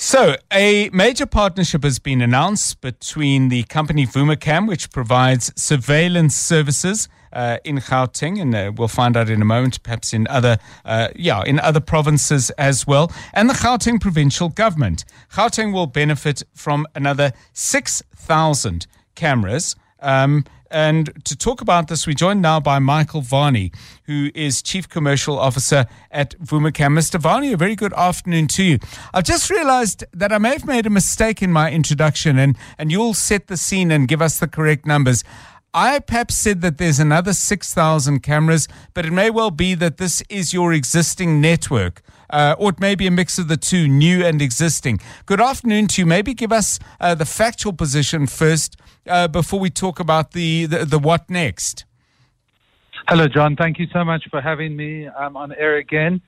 So, a major partnership has been announced between the company VumaCam, which provides surveillance services uh, in Gauteng, and uh, we'll find out in a moment, perhaps in other, uh, yeah, in other provinces as well, and the Gauteng provincial government. Gauteng will benefit from another 6,000 cameras. Um, and to talk about this, we're joined now by Michael Varney, who is Chief Commercial Officer at VumaCam. Mr. Varney, a very good afternoon to you. I've just realized that I may have made a mistake in my introduction, and, and you'll set the scene and give us the correct numbers. I perhaps said that there's another 6,000 cameras, but it may well be that this is your existing network. Uh, or it may be a mix of the two, new and existing. Good afternoon to you. Maybe give us uh, the factual position first uh, before we talk about the, the, the, what next. Hello, John. Thank you so much for having me um, on air again.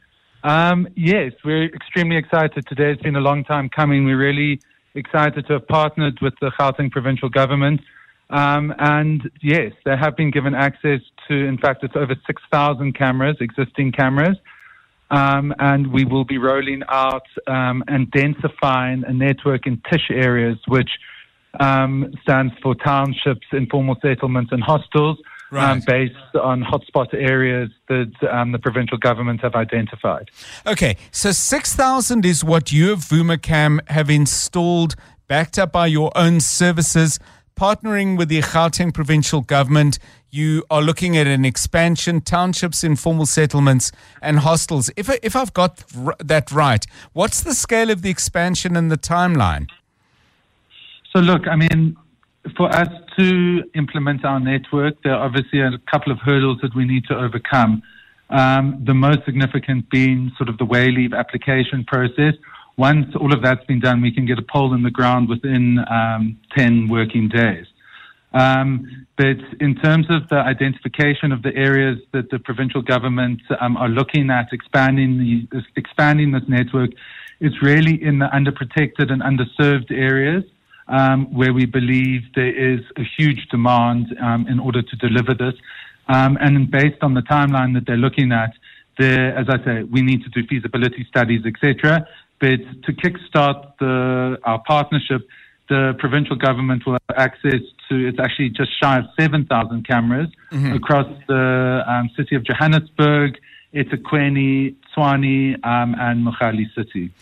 Um, yes, we're extremely excited today. It's been a long time coming. We're really excited to have partnered with the Gauteng provincial government um, and yes, they have been given access to, in fact, it's over 6,000 cameras, existing cameras. Um, and we will be rolling out um, and densifying a network in TISH areas, which um, stands for townships, informal settlements, and hostels, um, right. based on hotspot areas that um, the provincial government have identified. Okay, so 6,000 is what you, of VumaCam, have installed, backed up by your own services partnering with the Gauteng provincial government. You are looking at an expansion, townships, informal settlements, and hostels. If, if I've got that right, what's the scale of the expansion and the timeline? So, look, I mean, for us to implement our network, there are obviously a couple of hurdles that we need to overcome. Um, the most significant being sort of the way leave application process, once all of that's been done, we can get a pole in the ground within um, 10 working days. Um, but in terms of the identification of the areas that the provincial government um, are looking at expanding the, expanding this network, it's really in the underprotected and underserved areas um, where we believe there is a huge demand um, in order to deliver this. Um, and based on the timeline that they're looking at, there, as I say, we need to do feasibility studies, etc. But to kickstart the, our partnership, the provincial government will have access to, it's actually just shy of 7,000 cameras mm-hmm. across the um, city of Johannesburg, eThekwini, Tshwane, um, and Mogale City.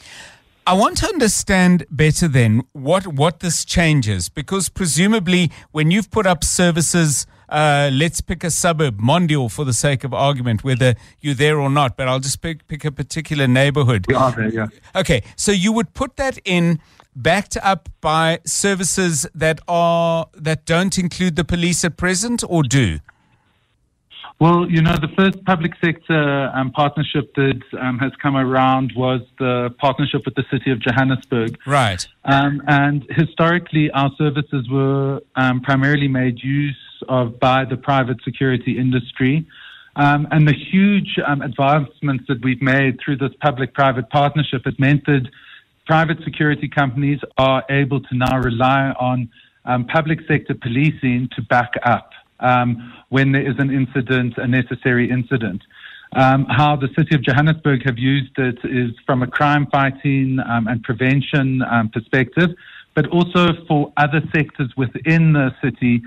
I want to understand better then what, what this changes because presumably when you've put up services uh, let's pick a suburb, Mondeor, for the sake of argument, whether you're there or not, but I'll just pick, pick a particular neighborhood. We are there, yeah. Okay, so you would put that in backed up by services that are that don't include the police at present or do? Well, you know, the first public sector um, partnership that um, has come around was the partnership with the city of Johannesburg. Right. Um, and historically, our services were um, primarily made use of by the private security industry. Um, and the huge um, advancements that we've made through this public-private partnership has meant that private security companies are able to now rely on public sector policing to back up um, when there is an incident, a necessary incident. Um, how the city of Johannesburg have used it is from a crime fighting um, and prevention um, perspective, but also for other sectors within the city,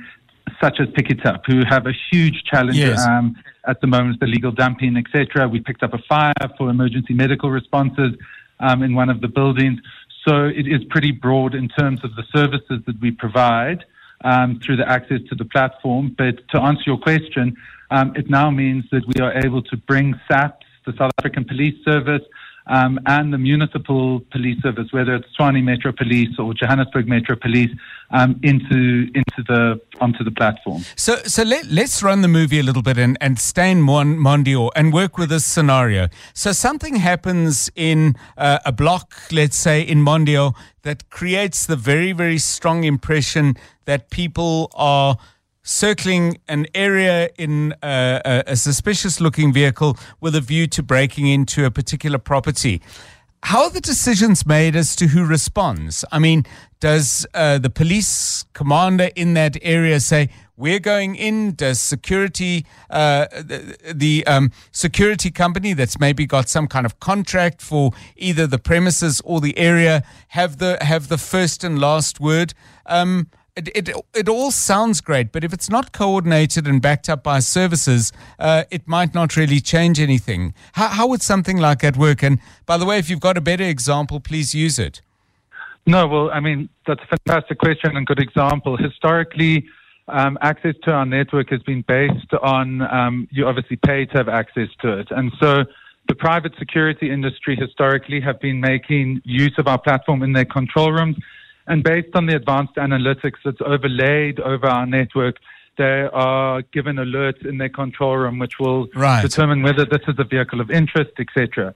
such as Pikitup, who have a huge challenge yes. Um, at the moment, with the legal dumping, etc. We picked up a fire for emergency medical responses um, in one of the buildings. So it is pretty broad in terms of the services that we provide um, through the access to the platform. But to answer your question, um, it now means that we are able to bring SAPS, the South African Police Service, um, and the municipal police service, whether it's Tshwane Metro Police or Johannesburg Metro Police, um, into into the onto the platform. So, so let, us run the movie a little bit and, and stay in Mon- Mondeor and work with this scenario. So, something happens in uh, a block, let's say in Mondeor, that creates the very very strong impression that people are circling an area in a, a, suspicious looking vehicle with a view to breaking into a particular property. how are the decisions made as to who responds? I mean, does uh, the police commander in that area say, we're going in? Does security, uh, the, the um, security company that's maybe got some kind of contract for either the premises or the area have the have the first and last word? Um, it, it, it all sounds great, but if it's not coordinated and backed up by services, uh, it might not really change anything. How, how would something like that work? And by the way, if you've got a better example, please use it. No, well, I mean, that's a fantastic question and good example. Historically, um, access to our network has been based on um, you obviously pay to have access to it. And so the private security industry historically have been making use of our platform in their control rooms and based on the advanced analytics that's overlaid over our network, they are given alerts in their control room, which will right. determine whether this is a vehicle of interest, etc.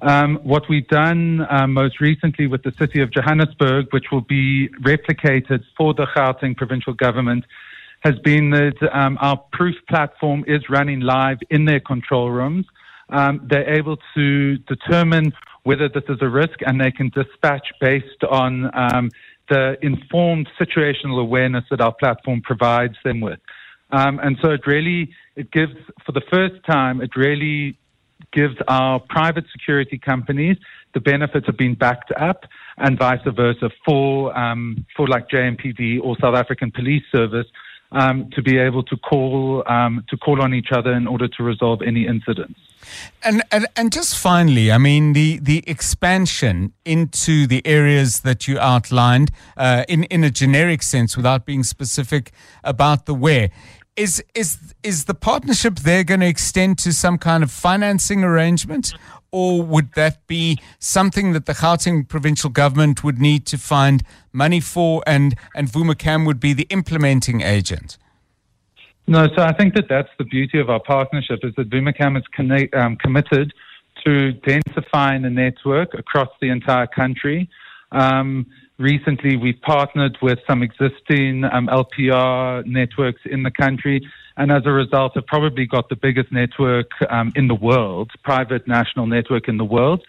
Um, what we've done um, most recently with the city of Johannesburg, which will be replicated for the Gauteng provincial government, has been that um, our proof platform is running live in their control rooms. Um, they're able to determine whether this is a risk, and they can dispatch based on um, the informed situational awareness that our platform provides them with. Um, and so it really, it gives, for the first time, it really gives our private security companies the benefits of being backed up and vice versa for, um, for like JMPD or South African Police Service um, to be able to call, um, to call on each other in order to resolve any incidents. And, and and just finally, I mean the the expansion into the areas that you outlined uh, in in a generic sense, without being specific about the where. Is is is the partnership there going to extend to some kind of financing arrangement, or would that be something that the Gauteng provincial government would need to find money for, and and Vumacam would be the implementing agent? No, so I think that that's the beauty of our partnership is that Vumacam is connect, um, committed to densifying the network across the entire country. Um, recently, we've partnered with some existing um, LPR networks in the country, and as a result, have probably got the biggest network um, in the world, private national network in the world.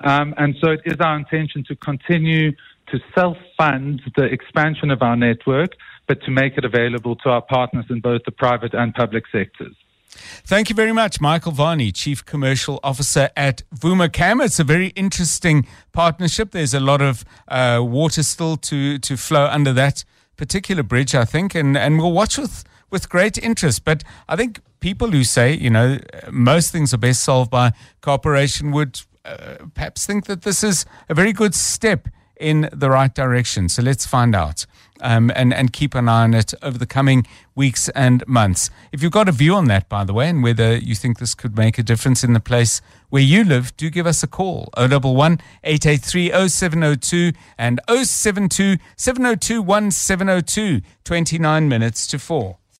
Um, and so it is our intention to continue to self fund the expansion of our network but to make it available to our partners in both the private and public sectors. Thank you very much, Michael Varney, Chief Commercial Officer at Vumacam. It's a very interesting partnership. There's a lot of uh, water still to, to flow under that particular bridge, I think, and, and we'll watch with, with great interest. But I think people who say, you know, most things are best solved by cooperation would uh, perhaps think that this is a very good step in the right direction. So let's find out um, and, and keep an eye on it over the coming weeks and months. If you've got a view on that, by the way, and whether you think this could make a difference in the place where you live, do give us a call 011 883 0702 and 072 702 1702, 29 minutes to 4.